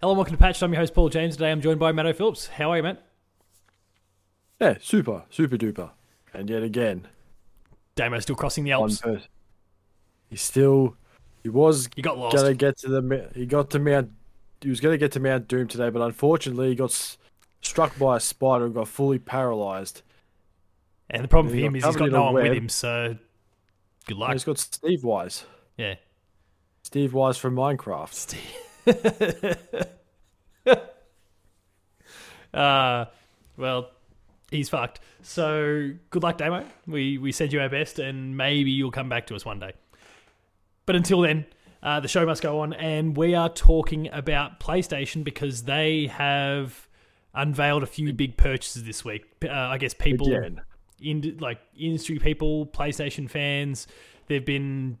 Hello, and welcome to Patch. I'm your host Paul James. Today I'm joined by Matto Phillips. How are you, mate? Yeah, super, super duper. And yet again, Damo still crossing the one Alps. person. He still, he was He got lost. gonna get to the, he got to Mount, he was gonna get to Mount Doom today, but unfortunately he got s- struck by a spider and got fully paralyzed. And the problem for him is he's got no one with him, so good And luck. he's got Steve Wise, Yeah. Steve Wise from Minecraft. uh, well, he's fucked. So good luck, Damo. We we send you our best, and maybe you'll come back to us one day. But until then, uh, the show must go on, and we are talking about PlayStation because they have unveiled a few big purchases this week. Uh, I guess people Again. in like industry people, PlayStation fans, they've been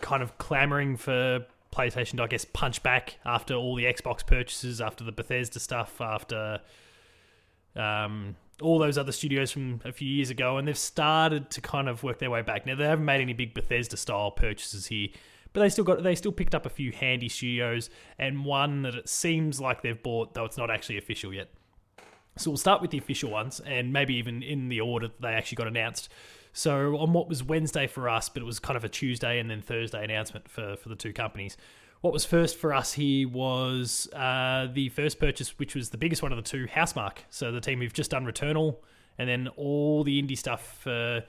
kind of clamoring for PlayStation I guess, punch back after all the Xbox purchases, after the Bethesda stuff, after um, all those other studios from a few years ago, and they've started to kind of work their way back. Now they haven't made any big Bethesda style purchases here, but they still got they still picked up a few handy studios and one that it seems like they've bought, though it's not actually official yet. So we'll start with the official ones, and maybe even in the order that they actually got announced. So on what was Wednesday for us, but it was kind of a Tuesday and then Thursday announcement for for the two companies. What was first for us here was uh, the first purchase, which was the biggest one of the two, Housemarque. So the team who've just done Returnal, and then all the indie stuff for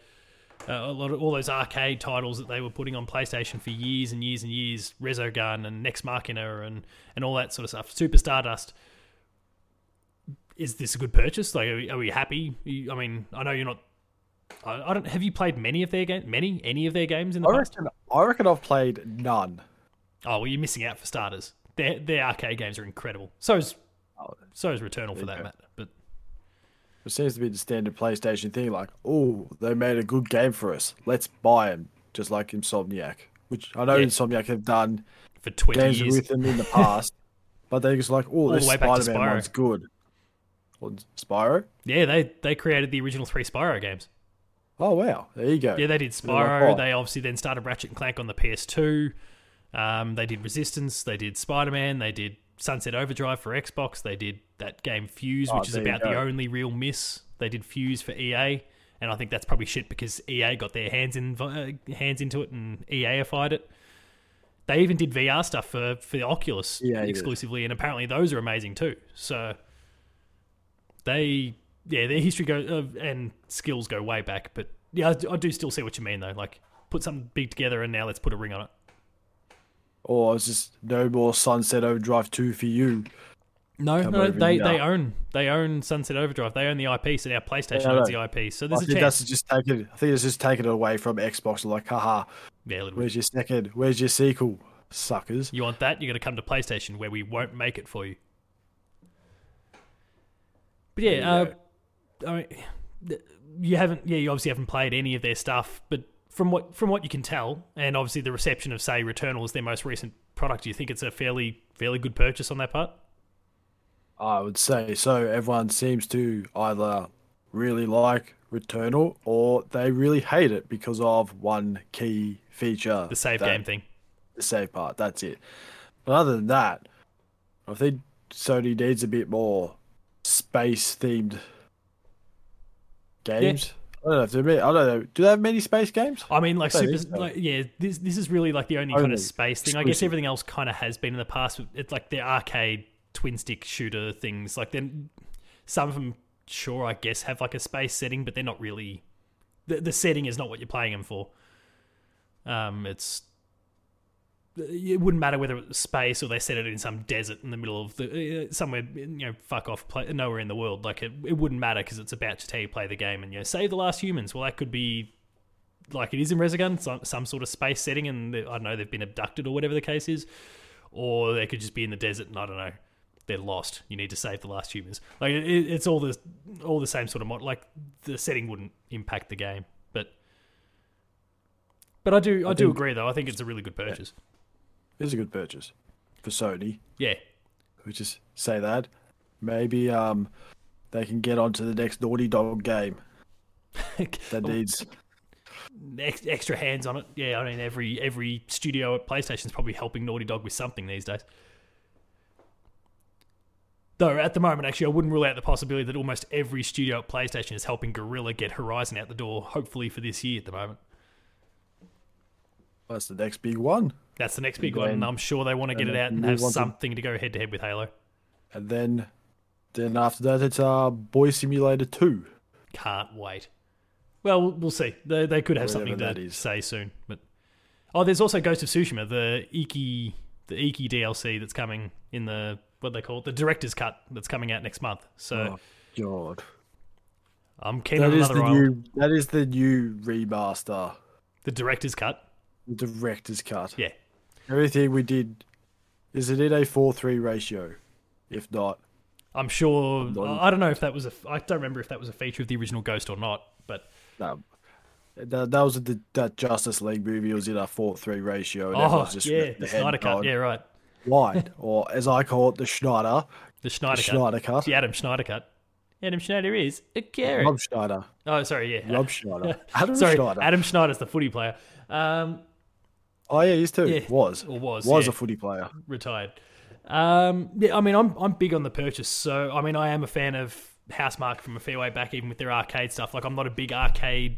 uh, a lot of all those arcade titles that they were putting on PlayStation for years and years and years, Resogun and Nex Machina and and all that sort of stuff. Super Stardust. Is this a good purchase? Like, are we, are we happy? I mean, I know you're not. I, I don't. Have you played many of their games? Many, any of their games in the I past? reckon, I reckon I've played none. Oh, well, you're missing out for starters. Their their arcade games are incredible. So is Oh, so is Returnal for that matter. But It seems to be the standard PlayStation thing, like, oh, they made a good game for us. Let's buy them, just like Insomniac. Which I know Yeah. Insomniac have done for twenty games years, with them in the past, but they're just like, oh, this way back to Spider-Man one's good. What, Spyro? yeah, they they created the original three Spyro games. Oh wow, there you go. Yeah, they did They're like, Spyro. oh. They obviously then started Ratchet and Clank on the PS2. Um, they did Resistance. They did Spider Man. They did Sunset Overdrive for Xbox. They did that game Fuse, Oh, which is about the only real miss. They did Fuse for EA, and I think that's probably shit because EA got their hands in uh, hands into it and EAified it. They even did VR stuff for for the Oculus EA did. exclusively, and apparently those are amazing too. So they yeah their history go uh, and skills go way back but yeah I do, I do still see what you mean though like put something big together and now let's put a ring on it Or it's just no more Sunset Overdrive 2 for you. no Come no they they own they own sunset overdrive they own the ip so now playstation Yeah, owns the ip so I there's a think chance that's just taken. I think it's just taken it away from Xbox. Like, haha, yeah little bit. where's your second? Where's your sequel, suckers? you want that You're gonna come to playstation where we won't make it for you but There yeah uh, I mean, you haven't yeah you obviously haven't played any of their stuff but from what from what you can tell and obviously the reception of say returnal is their most recent product do you think it's a fairly fairly good purchase on that part I would say so. Everyone seems to either really like Returnal or they really hate it because of one key feature. the save that- game thing The save part. That's it. But other than that, I think Sony needs a bit more space themed games. I don't know if many, I don't know. Do they have many space games? I mean, like super, like yeah. This this is really like the only kind of space thing. I guess everything else kind of has been in the past. It's like the arcade twin stick shooter things. Like then some of them, sure, I guess have like a space setting, but they're not really. The the setting is not what you're playing them for. Um, it's. It wouldn't matter whether it was space or they set it in some desert in the middle of the uh, somewhere you know fuck off play, nowhere in the world like it, it wouldn't matter because it's about to tell you play the game and you know save the last humans well that could be like it is in Resogun, some, some sort of space setting, and they- I don't know they've been abducted or whatever the case is, or they could just be in the desert and I don't know they're lost. You need to save the last humans. Like it, it's all the all the same sort of mod. Like the setting wouldn't impact the game, but but I do I, I do think- agree though. I think it's a really good purchase. It's a good purchase for Sony. Yeah, We just say that. Maybe um they can get onto the next Naughty Dog game that needs Ex- extra hands on it. Yeah, I mean every every studio at PlayStation's probably helping Naughty Dog with something these days. Though at the moment, actually, I wouldn't rule out the possibility that almost every studio at PlayStation is helping Guerrilla get Horizon out the door, hopefully for this year at the moment. That's the next big one. That's the next big And one, and then- I'm sure they want to get it out and have want to- something to go head to head with Halo. And then then after that it's uh Boy Simulator 2. Can't wait. Well, we'll see. They, they could have Whatever something to say soon. But oh, there's also Ghost of Tsushima, the Iki the Iki DLC that's coming in the what they call it, the director's cut that's coming out next month. So Oh god. I'm keen That on is the island. new that is the new remaster. The director's cut. Director's cut. Yeah. Everything we did is it in a 4-3 ratio? If not, I'm sure. I don't know if that was a. I don't remember if that was a feature of the original Ghost or not. But no. That, that was the that Justice League movie was in a 4-3 ratio. And oh just yeah, the Snyder cut. Yeah, right. Wide, or as I call it, the Schneider. The The Schneider cut. Cut. The Adam Schneider cut. Adam Schneider is a carrot. Rob Schneider. oh, sorry. Yeah. Rob Schneider. Adam sorry, Schneider. Adam Schneider's the footy player. Um, Oh yeah, he's too. Yeah. Was or was was yeah. a footy player. retired. Um, yeah, I mean, I'm I'm big on the purchase, so I mean, I am a fan of Housemarque from a fair way back, even with their arcade stuff. Like, I'm not a big arcade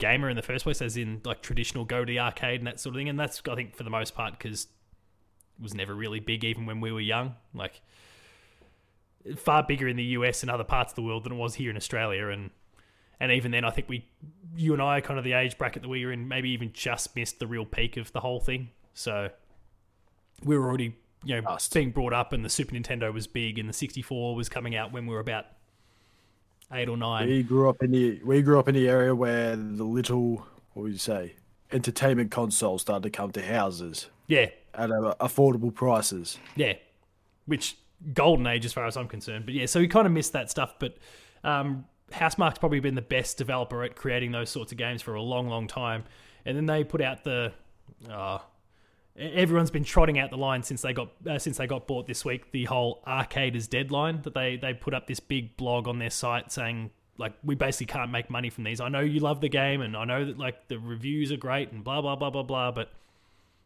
gamer in the first place, as in like traditional go to the arcade and that sort of thing. And that's I think for the most part because it was never really big, even when we were young. Like, far bigger in the US and other parts of the world than it was here in Australia, and and even then, I think we, you and I, are kind of the age bracket that we were in, maybe even just missed the real peak of the whole thing. So we were already, you know, being brought up, and the Super Nintendo was big, and the 64 was coming out when we were about eight or nine. We grew up in the we grew up in the area where the little what would you say entertainment consoles started to come to houses Yeah, at uh, affordable prices. yeah. Which golden age, as far as I'm concerned. But yeah, so we kind of missed that stuff. But um, Housemarque's probably been the best developer at creating those sorts of games for a long, long time. And then they put out the. Uh, everyone's been trotting out the line since they got uh, since they got bought this week. The whole arcade is deadline that they they put up this big blog on their site saying like we basically can't make money from these. I know you love the game and I know that like the reviews are great and blah blah blah blah blah, but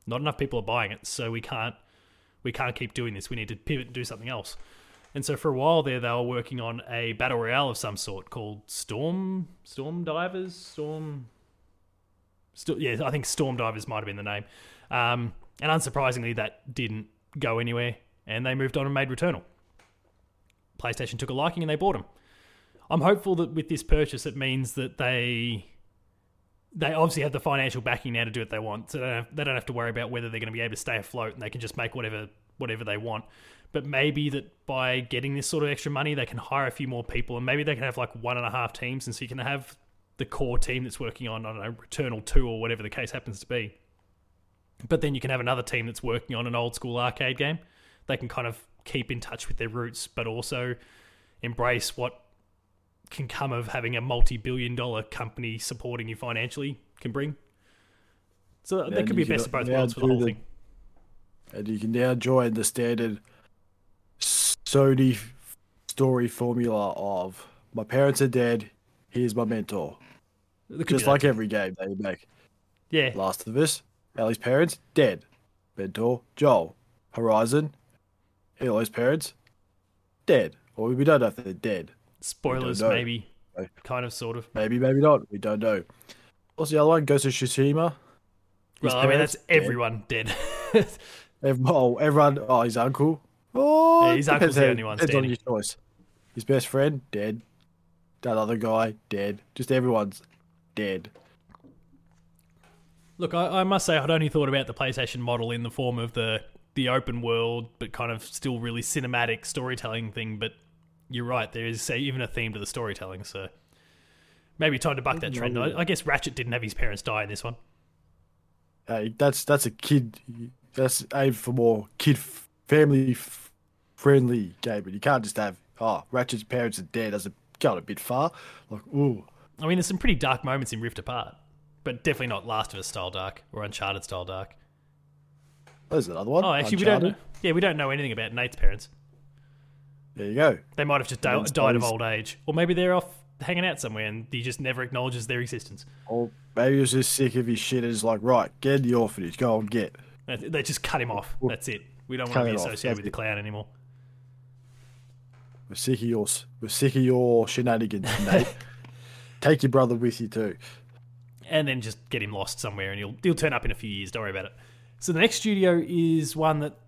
not enough people are buying it, so we can't we can't keep doing this. We need to pivot and do something else. And so for a while there, they were working on a battle royale of some sort called Storm Storm Divers Storm. St- yeah, I think Storm Divers might have been the name. Um, and unsurprisingly, that didn't go anywhere, and they moved on and made Returnal. PlayStation took a liking and they bought them. I'm hopeful that with this purchase, it means that they they obviously have the financial backing now to do what they want, so they don't have, they don't have to worry about whether they're going to be able to stay afloat, and they can just make whatever whatever they want. But maybe that by getting this sort of extra money, they can hire a few more people, and maybe they can have like one and a half teams, and so you can have the core team that's working on I don't know Returnal two or whatever the case happens to be. But then you can have another team that's working on an old school arcade game. They can kind of keep in touch with their roots, but also embrace what can come of having a multi-billion dollar company supporting you financially can bring. So And could be a best of both worlds for the whole the- thing. And you can now join the standard Sony story formula of my parents are dead, here's my mentor. Just like every game they make. yeah, Last of Us, Ellie's parents, dead. Mentor, Joel. Horizon, Aloy's parents, dead. Or we don't know if they're dead. spoilers maybe, kind of, sort of. Maybe, maybe not. We don't know. What's the other one? Ghost of Tsushima. His Well, I mean that's dead. everyone dead. Ev- oh, everyone. Oh, his uncle. Oh, Yeah, his uncle's the only one Depends on your choice. His best friend dead. That other guy dead. Just everyone's dead. Look, I, I must say I'd only thought about the PlayStation model in the form of the the open world, but kind of still really cinematic storytelling thing. But you're right, there is say, even a theme to the storytelling. So maybe time to buck that trend. Mm. I, I guess Ratchet didn't have his parents die in this one. Hey, that's that's a kid. That's aimed for more kid family friendly game, but you can't just have oh Ratchet's parents are dead. That's a gone a bit far. Like ooh, I mean, there's some pretty dark moments in Rift Apart, but definitely not Last of Us style dark or Uncharted style dark. there's another one. Oh, actually, we don't. Know, yeah, we don't know anything about Nate's parents. There you go. They might have just died of old age, or maybe they're off hanging out somewhere and he just never acknowledges their existence. Or maybe he was just sick of his shit and is like, right, get in the orphanage, go and get. They just cut him off. That's it. We don't want to be associated with the clown anymore. We're sick of your we're sick of your shenanigans, Nate. Take your brother with you too. and then just get him lost somewhere, and he'll he'll turn up in a few years. Don't worry about it. So the next studio is one that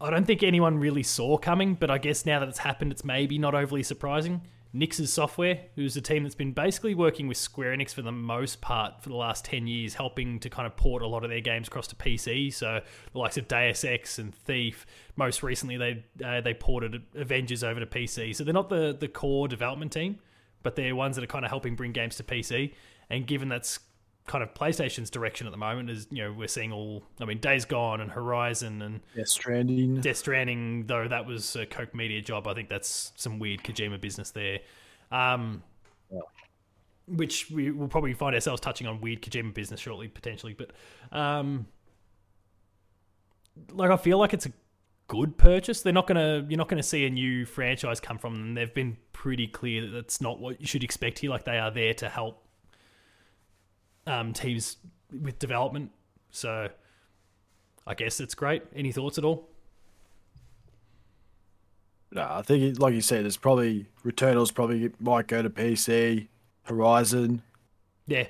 I don't think anyone really saw coming, but I guess now that it's happened, it's maybe not overly surprising. Nixxes Software, who's a team that's been basically working with Square Enix for the most part for the last 10 years, helping to kind of port a lot of their games across to PC. So the likes of Deus Ex and Thief. Most recently, they uh, they ported Avengers over to PC. So they're not the, the core development team, but they're ones that are kind of helping bring games to PC. And given that's kind of PlayStation's direction at the moment, is you know we're seeing all. I mean, Days Gone and Horizon and Death Stranding. Death Stranding, though that was a Coke Media job, I think that's some weird Kojima business there. Um, Yeah. Which we will probably find ourselves touching on weird Kojima business shortly, potentially. But um, like, I feel like it's a good purchase. They're not gonna, you're not gonna see a new franchise come from them. They've been pretty clear that that's not what you should expect here. Like, they are there to help um, teams with development. So, I guess it's great. Any thoughts at all? No, I think, like you said, it's probably Returnals probably might go to PC. Horizon. Yeah.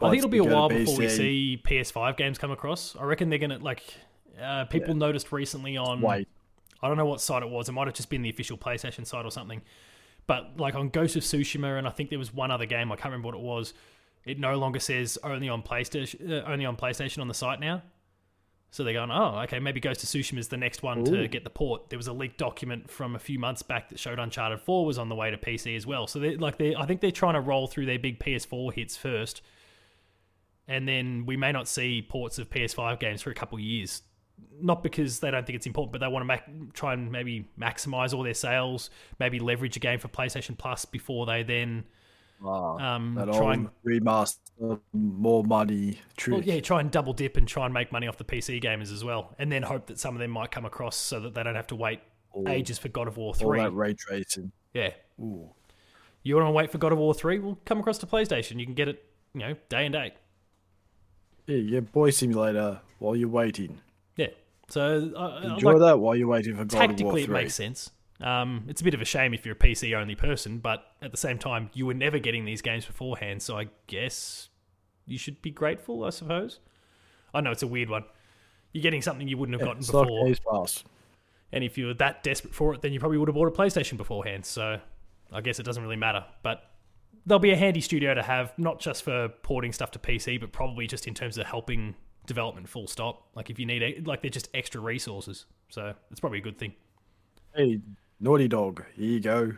I think it'll be a while before we see PS5 games come across. I reckon they're gonna like. Uh, people noticed recently on Wait, I don't know what site it was. It might have just been the official PlayStation site or something. But like on Ghost of Tsushima, and I think there was one other game. I can't remember what it was. It no longer says only on PlayStation, uh, only on PlayStation on the site now. So they're going, oh, okay, maybe Ghost of Tsushima is the next one to get the port. There was a leaked document from a few months back that showed Uncharted Four was on the way to PC as well. So they like they, I think they're trying to roll through their big PS4 hits first, and then we may not see ports of PS5 games for a couple of years. Not because they don't think it's important, but they want to mac- try and maybe maximize all their sales, maybe leverage a game for PlayStation Plus before they then uh, um, try and remaster, more money trick. well, yeah, try and double dip and try and make money off the PC gamers as well, and then hope that some of them might come across so that they don't have to wait All- ages for God of War all Three. that ray tracing. Yeah, Ooh. you want to wait for God of War Three? Well, come across to PlayStation. You can get it, you know, day and date. Yeah, get Boy Simulator while you're waiting. Yeah, so uh, Enjoy like, that while you're waiting for God of War three. tactically it makes sense. Um, it's a bit of a shame if you're a PC only person, but at the same time, you were never getting these games beforehand, so I guess you should be grateful, I suppose. I know it's a weird one. You're getting something you wouldn't have Yeah, gotten it's before, Games Pass. and if you were that desperate for it, then you probably would have bought a PlayStation beforehand. So I guess it doesn't really matter. But they'll be a handy studio to have, not just for porting stuff to PC, but probably just in terms of helping development. Full stop. Like if you need, like they're just extra resources. So it's probably a good thing. Hey, Naughty Dog, here you go.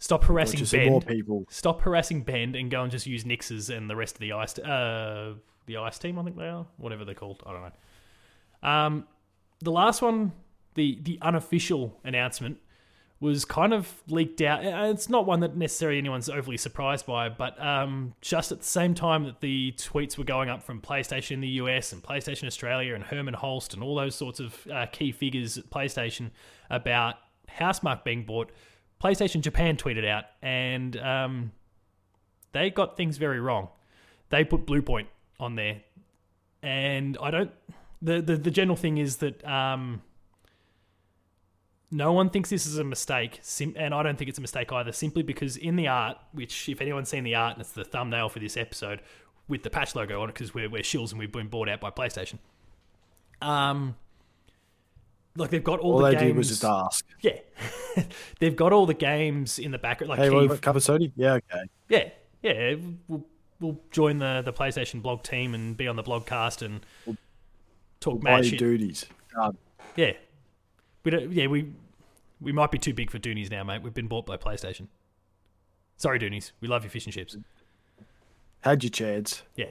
Stop harassing Just more Bend. people. Stop harassing Bend and go and just use Nixxes and the rest of the ice, uh, the ice team. I think they are, whatever they're called. I don't know. Um, the last one, the the unofficial announcement, was kind of leaked out. Uh, It's not one that necessarily anyone's overly surprised by, but um, just at the same time that the tweets were going up from PlayStation in the US and PlayStation Australia and Hermen Hulst and all those sorts of uh, key figures at PlayStation about Housemarque being bought, PlayStation Japan tweeted out and um, they got things very wrong. They put Bluepoint on there, and I don't. The the, the general thing is that um, no one thinks this is a mistake, sim- and I don't think it's a mistake either. Simply because in the art, which if anyone's seen the art, and it's the thumbnail for this episode with the patch logo on it, because we're we're shills and we've been bought out by PlayStation. Um, like they've got all, All the they games. did was just ask. Yeah, they've got all the games in the background. Like Hey, key- what about cover Sony? Yeah, okay. yeah, yeah. We'll, we'll join the the PlayStation blog team and be on the blogcast and talk mad your shit. duties. Done. Yeah, we don't. Yeah, we we might be too big for Doonies now, mate. We've been bought by PlayStation. Sorry, Doonies. We love your fish and chips. Had your chance. Yeah,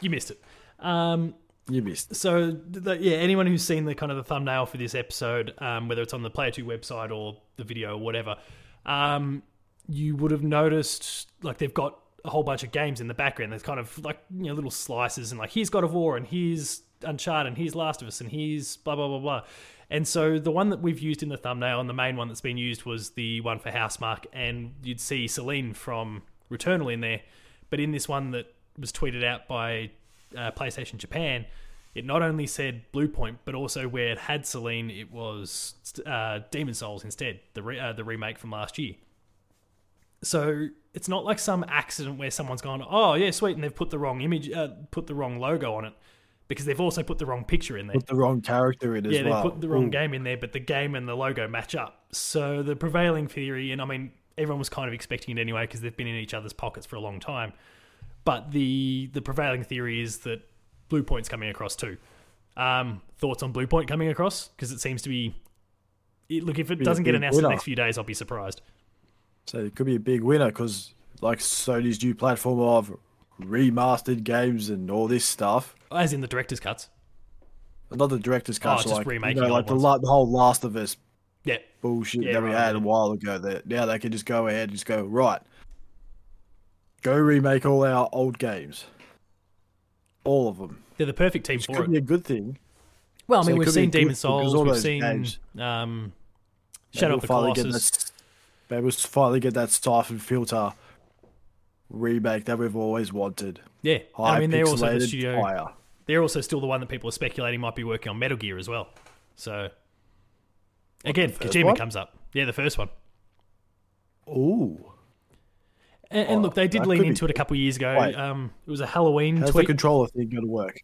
you missed it. Um, You missed. so the, yeah, anyone who's seen the kind of the thumbnail for this episode, um, whether it's on the Player Two website or the video or whatever, um, you would have noticed like they've got a whole bunch of games in the background. There's kind of like you know little slices and like here's God of War and here's Uncharted and here's Last of Us and here's blah blah blah blah. And so the one that we've used in the thumbnail and the main one that's been used was the one for Housemarque, and you'd see Selene from Returnal in there. But in this one that was tweeted out by uh, PlayStation Japan, it not only said Bluepoint, but also where it had Selene, it was uh, Demon Souls instead, the re- uh, the remake from last year. So it's not like some accident where someone's gone, oh yeah, sweet, and they've put the wrong image, uh, put the wrong logo on it, because they've also put the wrong picture in there. Put the wrong character in as well. yeah, they put the wrong Ooh. game in there, but the game and the logo match up. So the prevailing theory, and I mean, everyone was kind of expecting it anyway because they've been in each other's pockets for a long time. But the the prevailing theory is that Bluepoint's coming across too. Um, thoughts on Bluepoint coming across? Because it seems to be. It, look, if it doesn't get announced in the next few days, I'll be surprised. So it could be a big winner because, like Sony's new platform of remastered games and all this stuff. As in the director's cuts. Not the director's cut, Oh, so just like, you remaking know, like the, the whole Last of Us Yeah, bullshit Yeah, that we right, had yeah. a while ago. That now they can just go ahead and just go right. Go remake all our old games, all of them. they're the perfect team Which for could it. be a good thing. Well, I mean, it we've seen good Demon Souls, we've seen games- um, Maybe Shadow of the finally get Colossus. that- Maybe we'll finally get that Siphon Filter remake that we've always wanted. Yeah, High I mean, they're also the studio. fire. they're also still the one that people are speculating might be working on Metal Gear as well. So again, the Kojima one? comes up. Yeah, the first one. Ooh, And, and Oh, look, they did that lean could be- into it a couple years ago. Wait. Um, it was a Halloween how's the tweet. controller thing going to work?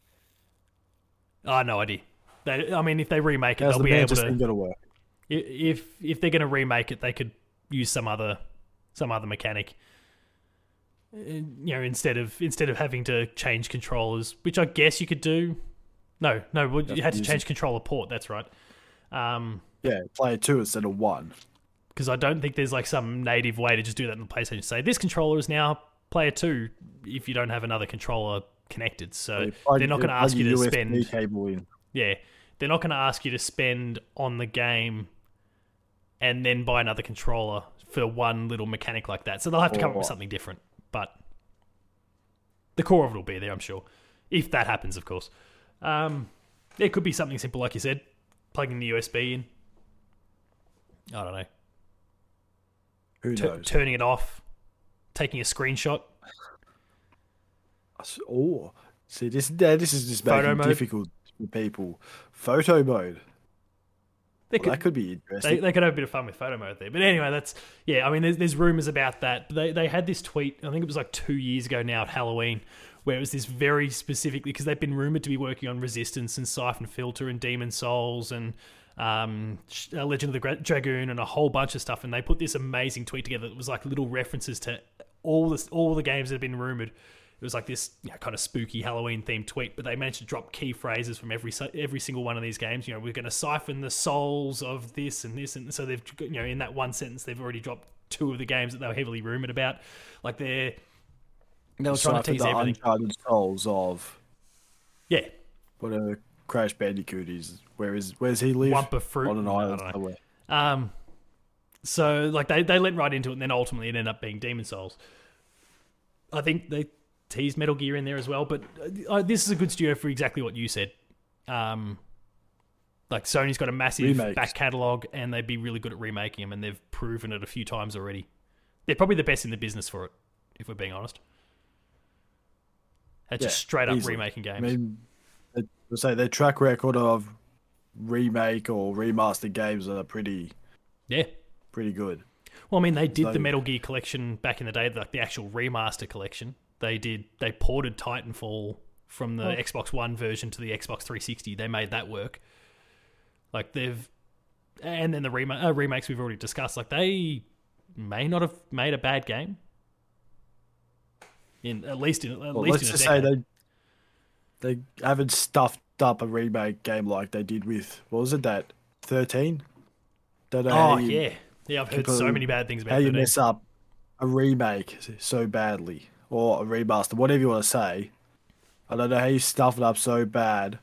oh, no idea. They, I mean, if they remake it, How's they'll the be able to. going to work? If if they're going to remake it, they could use some other some other mechanic. Uh, You know, instead of instead of having to change controllers, which I guess you could do. No, no, you had to to change controller port. That's right. Um, Yeah, play two instead of one. Because I don't think there's like some native way to just do that in the PlayStation. Say this controller is now player two if you don't have another controller connected. So they're not going to ask you to USB spend. cable in. Yeah, they're not going to ask you to spend on the game and then buy another controller for one little mechanic like that. So they'll have to come up with something different. But the core of it will be there, I'm sure, if that happens, of course. Um, it could be something simple, like you said, plugging the USB in. I don't know. Who tu- knows? turning it off, taking a screenshot. Oh, see this. This is just Photo making mode. difficult for people. Photo mode. They Well, could, that could be they, interesting. they could have a bit of fun with photo mode there. But anyway, that's yeah. I mean, there's there's rumors about that. They they had this tweet. I think it was like two years ago now at Halloween, where it was this very specifically because they've been rumored to be working on Resistance and Siphon Filter and Demon Souls and um, uh, Legend of the Dragoon and a whole bunch of stuff. And they put this amazing tweet together that was like little references to all this all the games that have been rumored. It was like this you know, kind of spooky Halloween themed tweet, but they managed to drop key phrases from every every single one of these games. You know, we're going to siphon the souls of this and this, and so they've you know in that one sentence they've already dropped two of the games that they were heavily rumored about. Like they're they were trying to tease the everything. Uncharted souls of Yeah, whatever Crash Bandicoot is. Where is where's he live? Wumpa Fruit. On an island somewhere. Um, so like they they went right into it, and then ultimately it ended up being Demon Souls. I think they teased Metal Gear in there as well, but uh, uh, this is a good studio for exactly what you said. Um, like Sony's got a massive Remakes. back catalog, and they'd be really good at remaking them, and they've proven it a few times already. They're probably the best in the business for it, if we're being honest. They're just straight up easily. remaking games. I mean, would say their track record of remake or remastered games are pretty yeah. pretty good. Well, I mean, they did the Metal Gear collection back in the day, like the actual remaster collection. They did. They ported Titanfall from the Oh. Xbox One version to the Xbox 360. They made that work. Like they've, and then the rema- uh, remakes we've already discussed. Like they may not have made a bad game. In at least in at Well, least let's in a just say they they haven't stuffed up a remake game like they did with what was it that thirteen? Don't know uh, oh you, yeah, yeah. I've heard so many bad things about how about you mess up a remake so badly or a remaster, whatever you want to say. I don't know how you stuff it up so bad.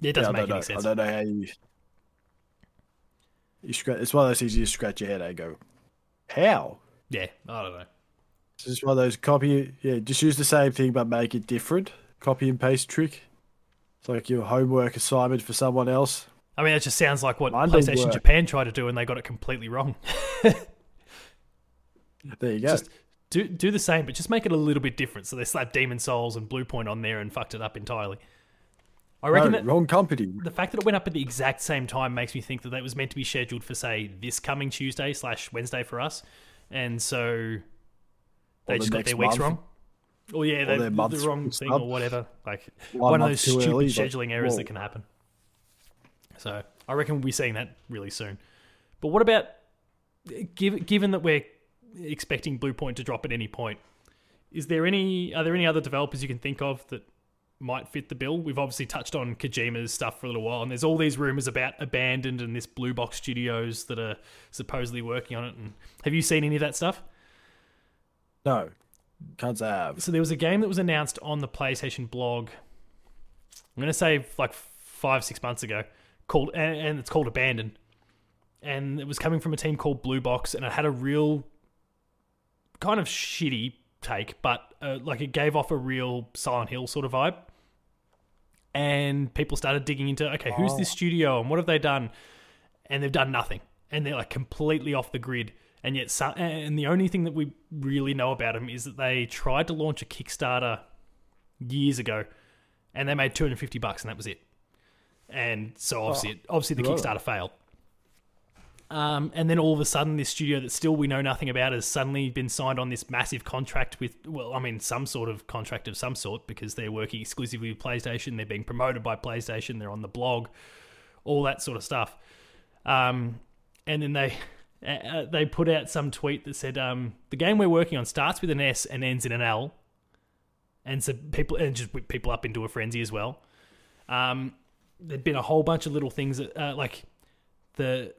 It doesn't I make any know. sense. I don't know how you. You scratch. It's one of those things you just scratch your head and go, "How?" Yeah, I don't know. Just one of those copy. Yeah, just use the same thing but make it different. Copy and paste trick. It's like your homework assignment for someone else. I mean, it just sounds like what Mine PlayStation work. Japan tried to do, and they got it completely wrong. There you go. Just- do do the same, but just make it a little bit different. So they slapped Demon Souls and Bluepoint on there and fucked it up entirely. I reckon No, that wrong company. the fact that it went up at the exact same time makes me think that that was meant to be scheduled for say this coming Tuesday slash Wednesday for us, and so they the just got their weeks month. wrong. Oh yeah, they, their the, wrong thing up. or whatever. Like One one, of those stupid early, scheduling errors whoa. that can happen. So I reckon we'll be seeing that really soon. But what about given given that we're expecting Bluepoint to drop at any point? Is there any are there any other developers you can think of that might fit the bill? We've obviously touched on Kojima's stuff for a little while, and there's all these rumors about Abandoned and this Blue Box Studios that are supposedly working on it. And have you seen any of that stuff? No, can't say I have. So there was a game that was announced on the PlayStation blog. I'm going to say like five six months ago, called and, and it's called Abandon, and it was coming from a team called Blue Box, and it had a real kind of shitty take, but uh, like it gave off a real Silent Hill sort of vibe. And people started digging into okay, who's this studio and what have they done? And they've done nothing, and they're like completely off the grid. And yet, some, and the only thing that we really know about them is that they tried to launch a Kickstarter years ago, and they made 250 bucks, and that was it. And so obviously, it, obviously the. Kickstarter failed. Um, and then all of a sudden, this studio that still we know nothing about has suddenly been signed on this massive contract with, well, I mean, some sort of contract of some sort because they're working exclusively with PlayStation. They're being promoted by PlayStation. They're on the blog, all that sort of stuff. Um, and then they uh, they put out some tweet that said, um, "The game we're working on starts with an S and ends in an L." And so people and just whip people up into a frenzy as well. Um, there'd been a whole bunch of little things that, uh, like the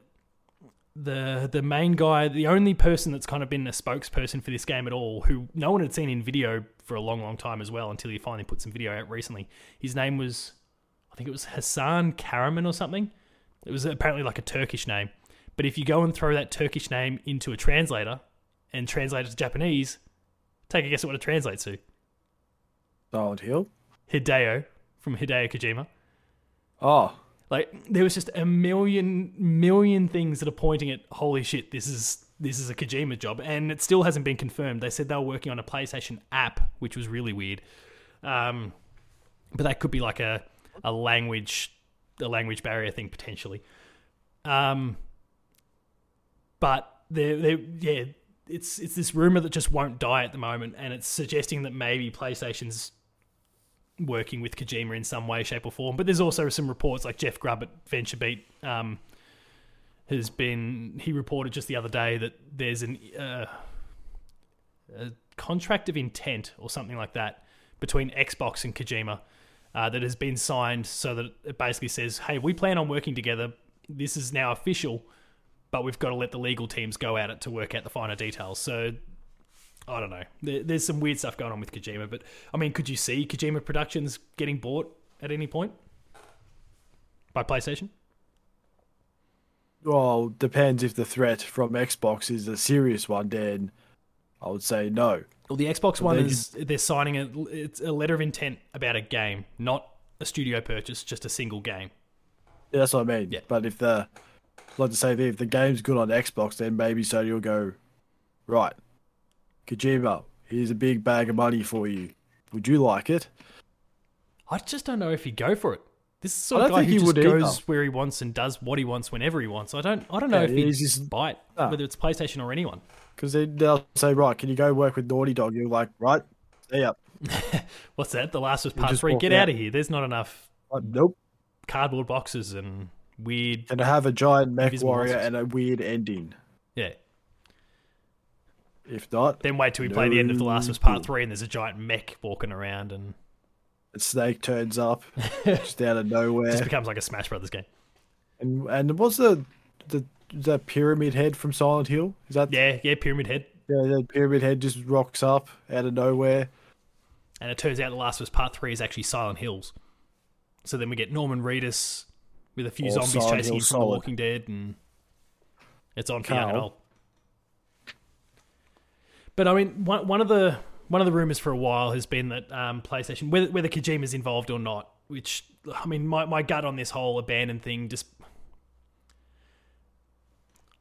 the the main guy, the only person that's kind of been a spokesperson for this game at all, who no one had seen in video for a long, long time as well, until he finally put some video out recently. His name was, I think it was Hasan Kahraman or something. It was apparently like a Turkish name. But if you go and throw that Turkish name into a translator and translate it to Japanese, take a guess at what it translates to. Silent Hill. Hideo from Hideo Kojima. Oh, Like there was just a million million things that are pointing at holy shit, this is this is a Kojima job, and it still hasn't been confirmed. They said they were working on a PlayStation app, which was really weird. Um, but that could be like a a language a language barrier thing potentially. Um, but they they yeah, it's it's this rumor that just won't die at the moment, and it's suggesting that maybe PlayStation's working with Kojima in some way, shape, or form. But there's also some reports like Jeff Grubb at VentureBeat um, has been. He reported just the other day that there's an uh, a contract of intent or something like that between Xbox and Kojima uh, that has been signed, so that it basically says, "Hey, we plan on working together. This is now official." But we've got to let the legal teams go at it to work out the finer details. So I don't know. There, there's some weird stuff going on with Kojima, but I mean, could you see Kojima Productions getting bought at any point by PlayStation? well, depends if the threat from Xbox is a serious one. Then I would say no. Well, the Xbox one is they're signing a it's a letter of intent about a game, not a studio purchase, just a single game. Yeah, that's what I mean. Yeah. But if the like to say if the game's good on Xbox, then maybe Sony will go, right, Kojima, here's a big bag of money for you. Would you like it? I just don't know if he'd go for it. This is sort of guy who he just would either. goes where he wants and does what he wants whenever he wants. I don't I don't know Yeah, if he's just- bite Ah. whether it's PlayStation or anyone. Because then they'll say, right, can you go work with Naughty Dog? You're like, right, ya. What's that? The Last of Us Part Three. Get out. out of here. There's not enough Like, nope. cardboard boxes and weird. Can I have a giant mech Invisible warrior monsters. and a weird ending? Yeah. If not, Then wait till we play the end of The Last of Us Part 3 and there's a giant mech walking around and a snake turns up just out of nowhere. It just nowhere. becomes like a Smash Brothers game. And and what's the the the pyramid head from Silent Hill? Is that Yeah, yeah, Pyramid Head. yeah, the pyramid head just rocks up out of nowhere? And it turns out The Last of Us Part 3 is actually Silent Hills. So then we get Norman Reedus with a few zombies chasing him from The Walking Dead and it's on for young and Carl. But I mean, one, one of the one of the rumors for a while has been that um, PlayStation, whether, whether Kojima's involved or not, which I mean, my, my gut on this whole abandoned thing just.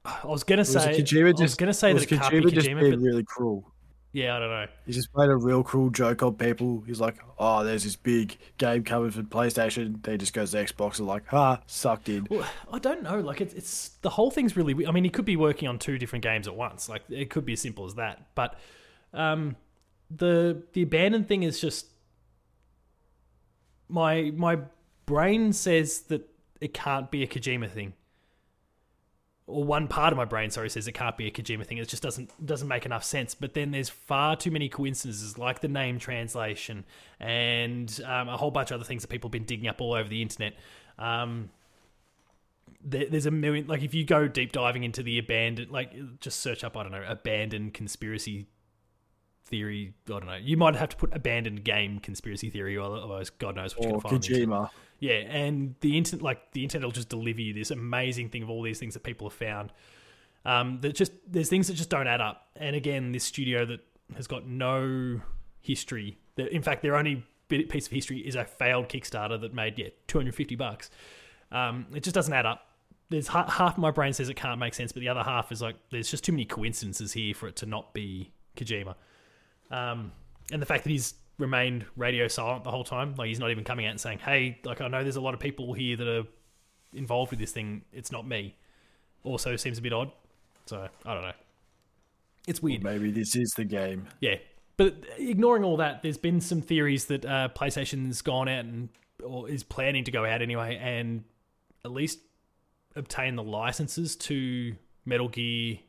I was gonna Was say, Kojima I was just gonna say was that be Kojima just Kojima, being really cruel? Yeah, I don't know. He's just played a real cruel joke on people. He's like, "Oh, there's this big game coming for PlayStation." Then he just goes to Xbox and like, "Ha, sucked in." Well, I don't know. Like it's, it's the whole thing's really. I mean, he could be working on two different games at once. Like it could be as simple as that. But um, the the abandoned thing is just my my brain says that it can't be a Kojima thing. Or one part of my brain, sorry, says it can't be a Kojima thing. It just doesn't doesn't make enough sense. But then there's far too many coincidences, like the name translation and um, a whole bunch of other things that people have been digging up all over the internet. Um, there, there's a million like if you go deep diving into the abandoned like just search up i don't know abandoned conspiracy theory i don't know you might have to put abandoned game conspiracy theory or otherwise god knows what you're going to find. Kojima. Yeah and the internet like the internet will just deliver you this amazing thing of all these things that people have found um that just there's things that just don't add up and again this studio that has got no history that in fact their only piece of history is a failed kickstarter that made yeah 250 bucks um, it just doesn't add up. There's ha- half my brain says it can't make sense, but the other half is like there's just too many coincidences here for it to not be Kojima. Um, and the fact that he's remained radio silent the whole time, like he's not even coming out and saying, "Hey, like I know there's a lot of people here that are involved with this thing. It's not me." Also seems a bit odd. So I don't know. It's weird. Maybe this is the game. Yeah, but ignoring all that, there's been some theories that uh, PlayStation's gone out and or is planning to go out anyway, and at least obtain the licenses to Metal Gear,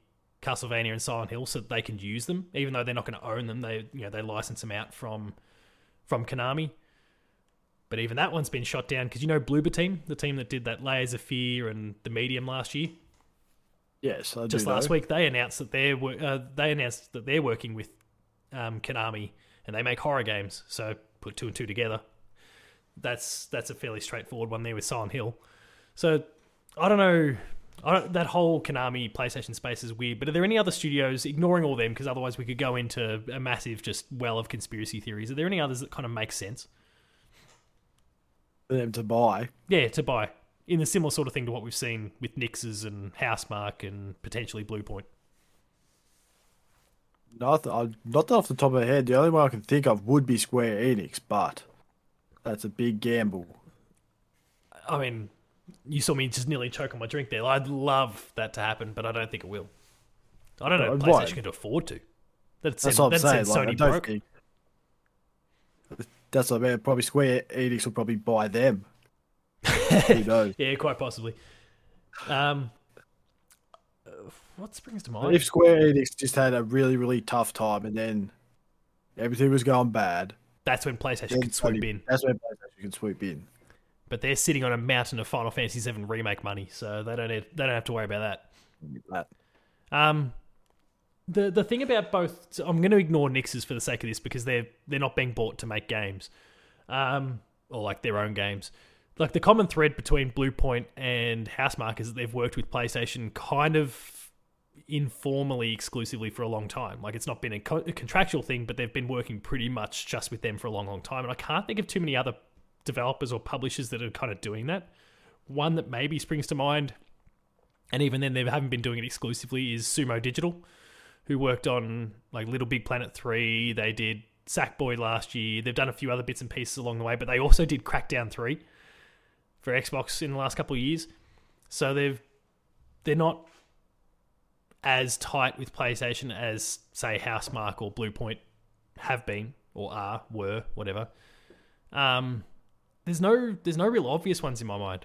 Castlevania, and Silent Hill, so that they can use them, even though they're not going to own them. They you know they license them out from from Konami. But even that one's been shot down because you know Bloober Team, the team that did that Layers of Fear and the Medium last year Yes, I just last know. week they announced that they're uh, they announced that they're working with um, Konami and they make horror games. So put two and two together. That's that's a fairly straightforward one there with Silent Hill. So I don't know. I don't, that whole Konami PlayStation space is weird. But are there any other studios, ignoring all them, because otherwise we could go into a massive just well of conspiracy theories? Are there any others that kind of make sense? for them to buy. Yeah, to buy in a similar sort of thing to what we've seen with Nixxes and Housemarque and potentially Bluepoint. Not, not off the top of my head. The only one I can think of would be Square Enix, but that's a big gamble. I mean, you saw me just nearly choke on my drink there. I'd love that to happen, but I don't think it will. I don't know if Uh, PlayStation why? can afford to. That's That's what I'm that's saying. Like, Sony broke. think. That's what I mean. Probably Square Enix will probably buy them. Who knows? Yeah, quite possibly. Um, what springs to mind? If Square Enix just had a really, really tough time and then everything was going bad, That's when PlayStation could swoop in. That's when PlayStation can swoop in. But they're sitting on a mountain of Final Fantasy VII remake money, so they don't need, they don't have to worry about that. Um, the the thing about both, so I'm going to ignore Nixxes for the sake of this because they're they're not being bought to make games, um, or like their own games. Like the common thread between Bluepoint and Housemarque is that they've worked with PlayStation kind of informally, exclusively for a long time. Like it's not been a, co- a contractual thing, but they've been working pretty much just with them for a long, long time. And I can't think of too many other developers or publishers that are kind of doing that. One that maybe springs to mind and even then they haven't been doing it exclusively is Sumo Digital, who worked on like Little Big Planet 3, they did Sackboy last year. They've done a few other bits and pieces along the way, but they also did Crackdown 3 for Xbox in the last couple of years. So they've they're not as tight with PlayStation as say Housemarque or Bluepoint have been or are, were, whatever. Um there's no there's no real obvious ones in my mind.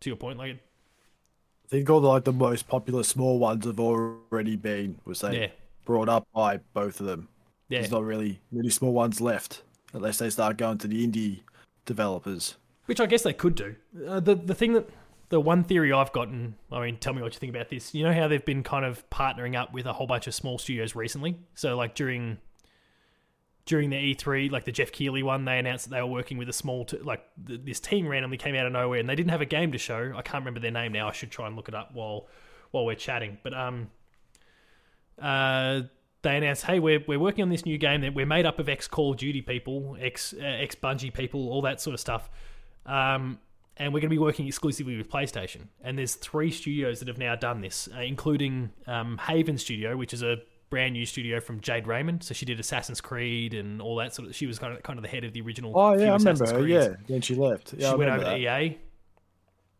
To your point, like I think all the, like the most popular small ones have already been was they yeah, brought up by both of them. yeah. There's not really many small ones left unless they start going to the indie developers. Which I guess they could do. Uh, the the thing that the one theory I've gotten, I mean, tell me what you think about this. You know how they've been kind of partnering up with a whole bunch of small studios recently. So like during during the E3, like the Geoff Keighley one, they announced that they were working with a small, t- like th- this team randomly came out of nowhere, and they didn't have a game to show. I can't remember their name now. I should try and look it up while while we're chatting. But um, uh, they announced, hey, we're we're working on this new game that we're made up of ex Call of Duty people, ex uh, ex Bungie people, all that sort of stuff. Um, and we're going to be working exclusively with PlayStation. And there's three studios that have now done this, uh, including um, Haven Studio, which is a brand new studio from Jade Raymond. So she did Assassin's Creed and all that sort of. She was kind of kind of the head of the original. Oh yeah, I remember Assassin's her. Yeah, then she left. Yeah, she I went over remember to. EA,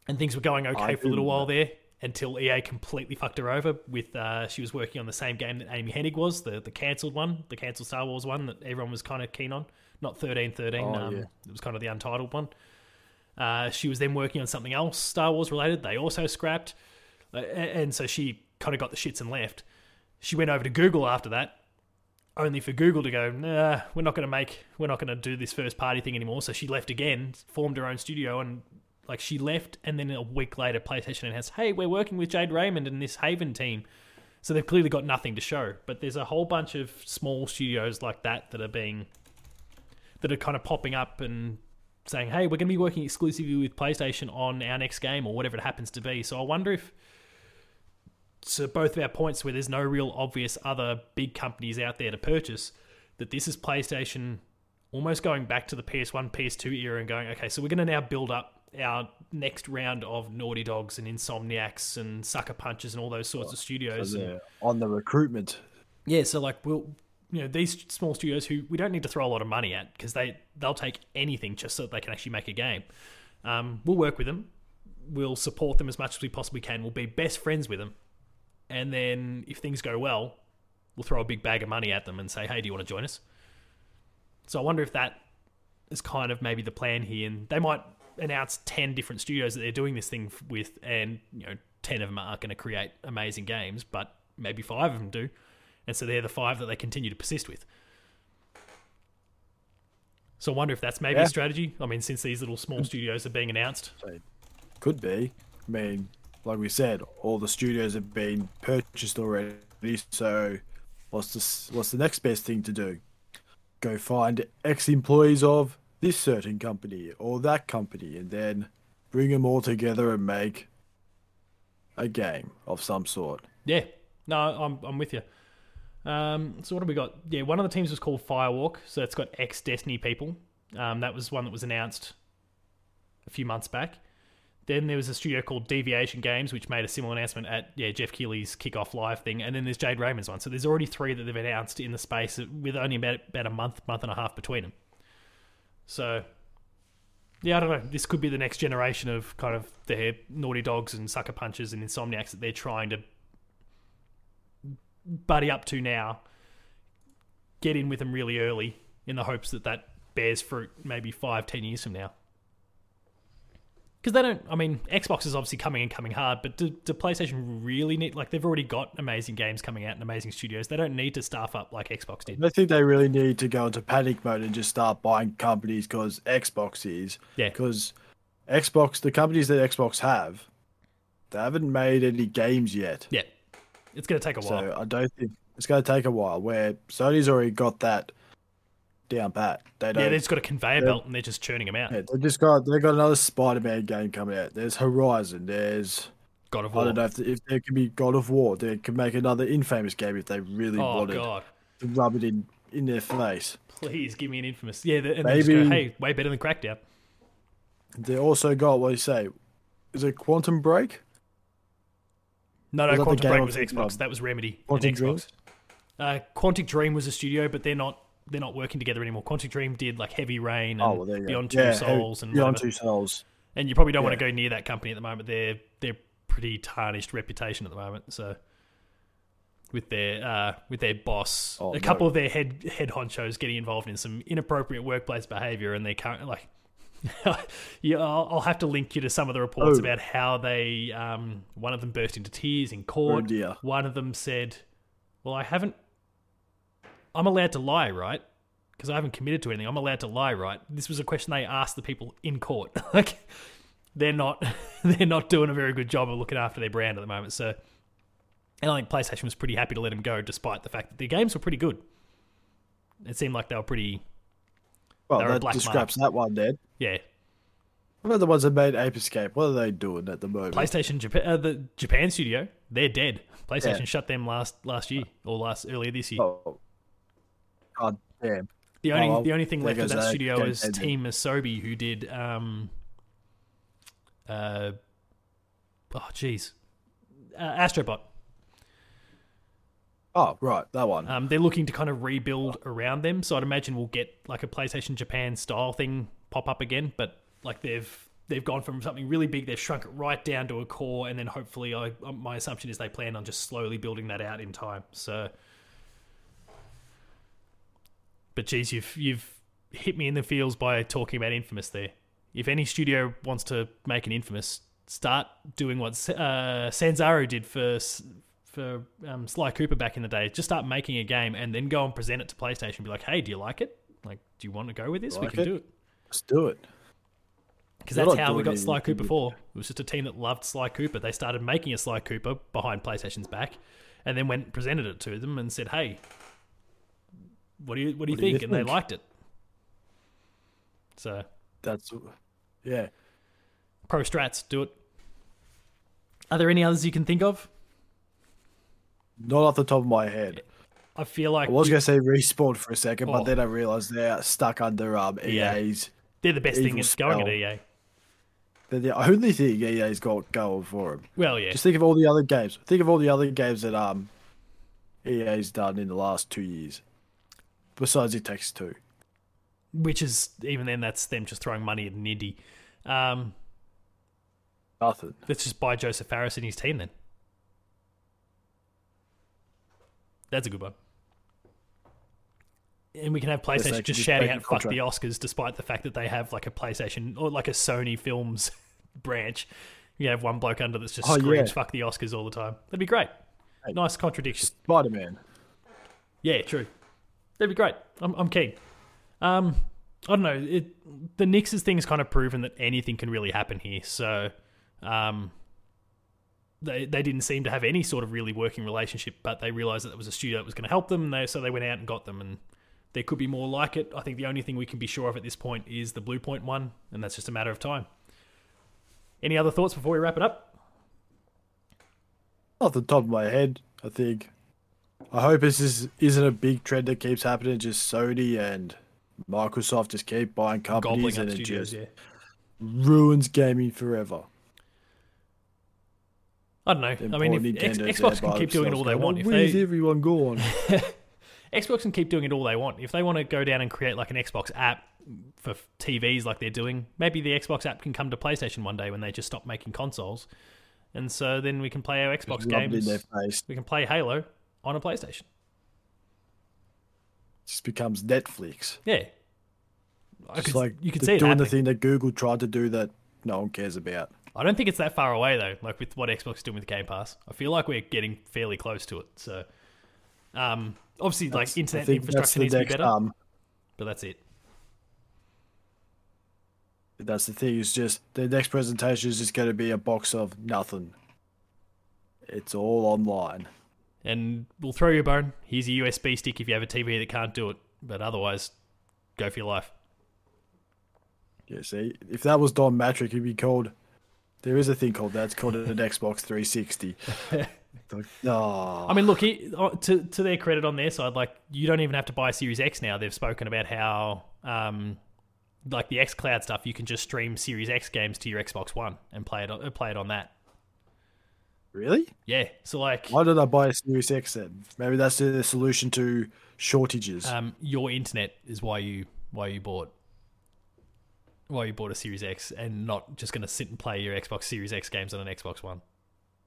and things were going okay I for a little while there until EA completely fucked her over. With uh, she was working on the same game that Amy Hennig was, the the cancelled one, the cancelled Star Wars one that everyone was kind of keen on. Not thirteen thirteen. Oh, um, yeah. It was kind of the untitled one. Uh, she was then working on something else Star Wars related. They also scrapped, uh, and so she kind of got the shits and left. She went over to Google after that, only for Google to go, nah, we're not going to make, we're not going to do this first party thing anymore. So she left again, formed her own studio, and like she left, and then a week later, PlayStation announced, hey, we're working with Jade Raymond and this Haven team. So they've clearly got nothing to show. But there's a whole bunch of small studios like that that are being, that are kind of popping up and saying, hey, we're going to be working exclusively with PlayStation on our next game or whatever it happens to be. So I wonder if to both of our points where there's no real obvious other big companies out there to purchase, that this is PlayStation almost going back to the PS1, PS2 era and going, okay, so we're going to now build up our next round of Naughty Dogs and Insomniacs and Sucker Punches and all those sorts of studios. So And- on the recruitment. yeah, so like we'll you know these small studios who we don't need to throw a lot of money at because they they'll take anything just so that they can actually make a game. Um, we'll work with them. We'll support them as much as we possibly can. We'll be best friends with them, and then if things go well, we'll throw a big bag of money at them and say, "Hey, do you want to join us?" So I wonder if that is kind of maybe the plan here, and they might announce ten different studios that they're doing this thing with, and you know, ten of them aren't going to create amazing games, but maybe five of them do, and so they're the five that they continue to persist with. So I wonder if that's maybe Yeah. a strategy. I mean, since these little small mm. studios are being announced, Could be. I mean, like we said, all the studios have been purchased already. So, what's the what's the next best thing to do? Go find ex-employees of this certain company or that company, and then bring them all together and make a game of some sort. Yeah, no, I'm I'm with you. Um, so what have we got? Yeah, one of the teams was called Firewalk, so it's got ex Destiny people. Um, that was one that was announced a few months back. Then there was a studio called Deviation Games, which made a similar announcement at yeah Geoff Keighley's kickoff live thing, and then there's Jade Raymond's one. So there's already three that they've announced in the space with only about about a month, month and a half between them. So yeah, I don't know. This could be the next generation of kind of their Naughty Dogs and Sucker Punches and Insomniacs that they're trying to buddy up to now. Get in with them really early in the hopes that that bears fruit maybe five, ten years from now. Because they don't, I mean, Xbox is obviously coming and coming hard, but do, do PlayStation really need, like, they've already got amazing games coming out and amazing studios. They don't need to staff up like Xbox did. I think they really need to go into panic mode and just start buying companies because Xbox is. Yeah. Because Xbox, the companies that Xbox have, they haven't made any games yet. Yeah. It's going to take a while. So I don't think it's going to take a while. Where Sony's already got that down pat. They don't. yeah, they've just got a conveyor belt and they're just churning them out. yeah, they just got they got another Spider-Man game coming out. There's Horizon. There's God of I War. don't know if, if there can be God of War. They can make another Infamous game if they really oh, wanted God. to rub it in in their face. Please give me an infamous. Yeah, the- and just go, Maybe- hey, way better than Crackdown. They also got what do you say? Is it Quantum Break? No, no, Quantum Break was Xbox. That was Remedy. Quantum? Xbox. Uh, Quantic Dream was a studio, but they're not they're not working together anymore. Quantic Dream did like Heavy Rain and Oh, well, there you go. Beyond Two Yeah, Souls and Beyond whatever. Two Souls. And you probably don't want to go near that company at the moment. They're they're pretty tarnished reputation at the moment. So with their uh, with their boss, Oh, a couple no. of their head head honchos getting involved in some inappropriate workplace behavior, and they can't like. yeah, I'll, I'll have to link you to some of the reports Oh. about how they. Um, one of them burst into tears in Oh court. dear. One of them said, "Well, I haven't. I'm allowed to lie, right? Because I haven't committed to anything. I'm allowed to lie, right?" This was a question they asked the people in court. like, they're not, they're not doing a very good job of looking after their brand at the moment. So, and I think PlayStation was pretty happy to let him go, despite the fact that their games were pretty good. It seemed like they were pretty, Well, They're that black just mark. scraps that one then. yeah. What about the ones that made Ape Escape? What are they doing at the moment? PlayStation Japan, uh, the Japan studio, they're dead. PlayStation Yeah. shut them last last year or last earlier this year. Oh, God damn. The only Oh, the only thing left of that that studio is. Team Asobi, who did um uh oh jeez uh, Astrobot. Oh, right, that one. Um, they're looking to kind of rebuild around them, so I'd imagine we'll get like a PlayStation Japan style thing pop up again. But like they've they've gone from something really big, they've shrunk it right down to a core, and then hopefully, I my assumption is they plan on just slowly building that out in time. So, but geez, you've you've hit me in the feels by talking about Infamous there. If any studio wants to make an Infamous, start doing what uh, Sanzaru did for for um, Sly Cooper back in the day. Just start making a game and then go and present it to PlayStation. And be like, hey, do you like it? Like, do you want to go with this? Like we can it? do it. Let's do it. Because that's how we got Sly Cooper with- for. It was just a team that loved Sly Cooper. They started making a Sly Cooper behind PlayStation's back, and then went and presented it to them and said, "Hey, what do you what do you What do you think?" and they liked it. So That's yeah. pro strats, do it. Are there any others you can think of? Not off the top of my head. I feel like I was gonna say respawn for a second, Oh. but then I realized they're stuck under um. EA's. they're the best thing that's going at. EA. They're the only thing EA's got going for them. Well, yeah, Just think of all the other games. Think of all the other games that um EA's done in the last two years. Besides It Takes Two. which is even then that's them just throwing money at an indie. Um, Nothing. let's just buy Josef Fares and his team then. That's a good one. And we can have PlayStation just shouting out "fuck the Oscars," despite the fact that they have like a PlayStation or like a Sony Films branch. You have one bloke under that's just Oh, screams yeah. "fuck the Oscars" all the time. That'd be great. Hey. Nice contradiction. Spider Man. Yeah, true. That'd be great. I'm, I'm keen. Um, I don't know. It, the Nixxes' thing's kind of proven that anything can really happen here. So, um, they they didn't seem to have any sort of really working relationship, but they realized that there was a studio that was going to help them. And they, so they went out and got them, and there could be more like it. I think the only thing we can be sure of at this point is the Bluepoint one, and that's just a matter of time. Any other thoughts before we wrap it up? Off the top of my head, I think. I hope this is, isn't a big trend that keeps happening. Just Sony and Microsoft just keep buying companies Gobbling and it studios, just yeah. ruins gaming forever. I don't know. Them I mean, if X, Xbox can keep doing it all they want. "Oh, If Where's they, everyone gone? Xbox can keep doing it all they want. If they want to go down and create like an Xbox app for TVs like they're doing, maybe the Xbox app can come to PlayStation one day when they just stop making consoles. And so then we can play our Xbox games. We can play Halo on a PlayStation. just becomes Netflix. Yeah. I Just could, like you could see doing the thing that Google tried to do that no one cares about. I don't think it's that far away though. Like with what Xbox is doing with Game Pass, I feel like we're getting fairly close to it. So, um, obviously, like That's- I internet infrastructure needs to be better, Um, but that's it. that's the thing. Is just the next presentation is just going to be a box of nothing. It's all online. And we'll throw you a bone. Here's a USB stick if you have a TV that can't do it, but otherwise, go for your life. Yeah, see, if that was Don Mattrick, he'd be called. There is a thing called that. It's called an Xbox 360. like, oh, I mean, look, he, uh, to to their credit on their side, like you don't even have to buy a Series X now. They've spoken about how, um, like the X Cloud stuff, you can just stream Series X games to your Xbox One and play it uh, play it on that. Really? Yeah, so like Why did I buy a Series X then? Maybe that's the solution to shortages. um, your internet is why you why you bought why you bought a Series X and not just going to sit and play your Xbox Series X games on an Xbox One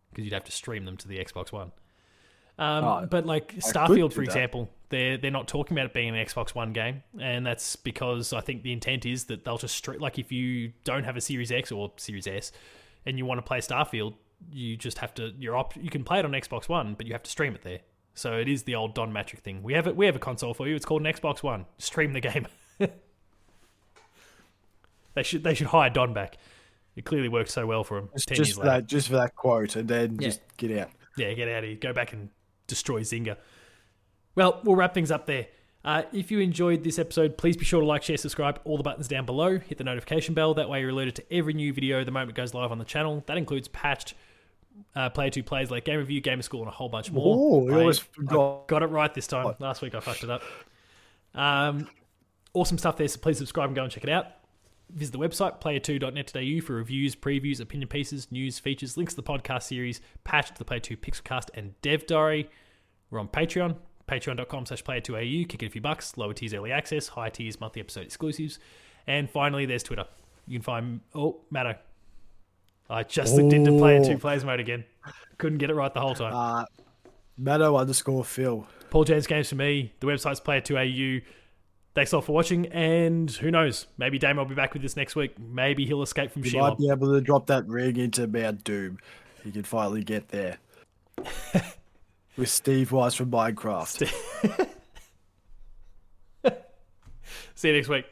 because you'd have to stream them to the Xbox One. Um, Oh, but like could Starfield, for that. example, they're they're not talking about it being an Xbox One game, and that's because I think the intent is that they'll just stream. Like if you don't have a Series X or Series S, and you want to play Starfield, you just have to. Your op- you can play it on Xbox One, but you have to stream it there. So it is the old Don Mattrick thing. We have it. We have a console for you. It's called an Xbox One. Stream the game. they should they should hire Don back. It clearly worked so well for him. Just, Ten just years for later. that, just for that quote, and then Yeah. just get out. Yeah, get out of here. Go back and destroy Zynga. Well, we'll wrap things up there. Uh, if you enjoyed this episode, please be sure to like, share, subscribe, all the buttons down below. Hit the notification bell. That way you're alerted to every new video the moment it goes live on the channel. That includes patched uh, player two plays like game review, gamer school, and a whole bunch more. Oh, I- almost I got it right this time. Last week I fucked it up. Um, awesome stuff there, so please subscribe and go and check it out. Visit the website, player2.net.au for reviews, previews, opinion pieces, news, features, links to the podcast series, patch to the Player 2 Pixelcast and Dev Diary. We're on Patreon, patreon.com slash player2au. Kick it a few bucks. Lower tiers early access, higher tiers monthly episode exclusives. And finally, there's Twitter. You can find, oh, Matto. I just looked into player two players mode again. Couldn't get it right the whole time. Uh, Matto underscore Phil. Paul James Games for me. The website's player2au. Thanks all for watching, and who knows? Maybe Dame will be back with this next week. Maybe he'll escape from He Sheila. might be able to drop that ring into Mount Doom. He can finally get there. With Steve Weiss from Minecraft. See you next week.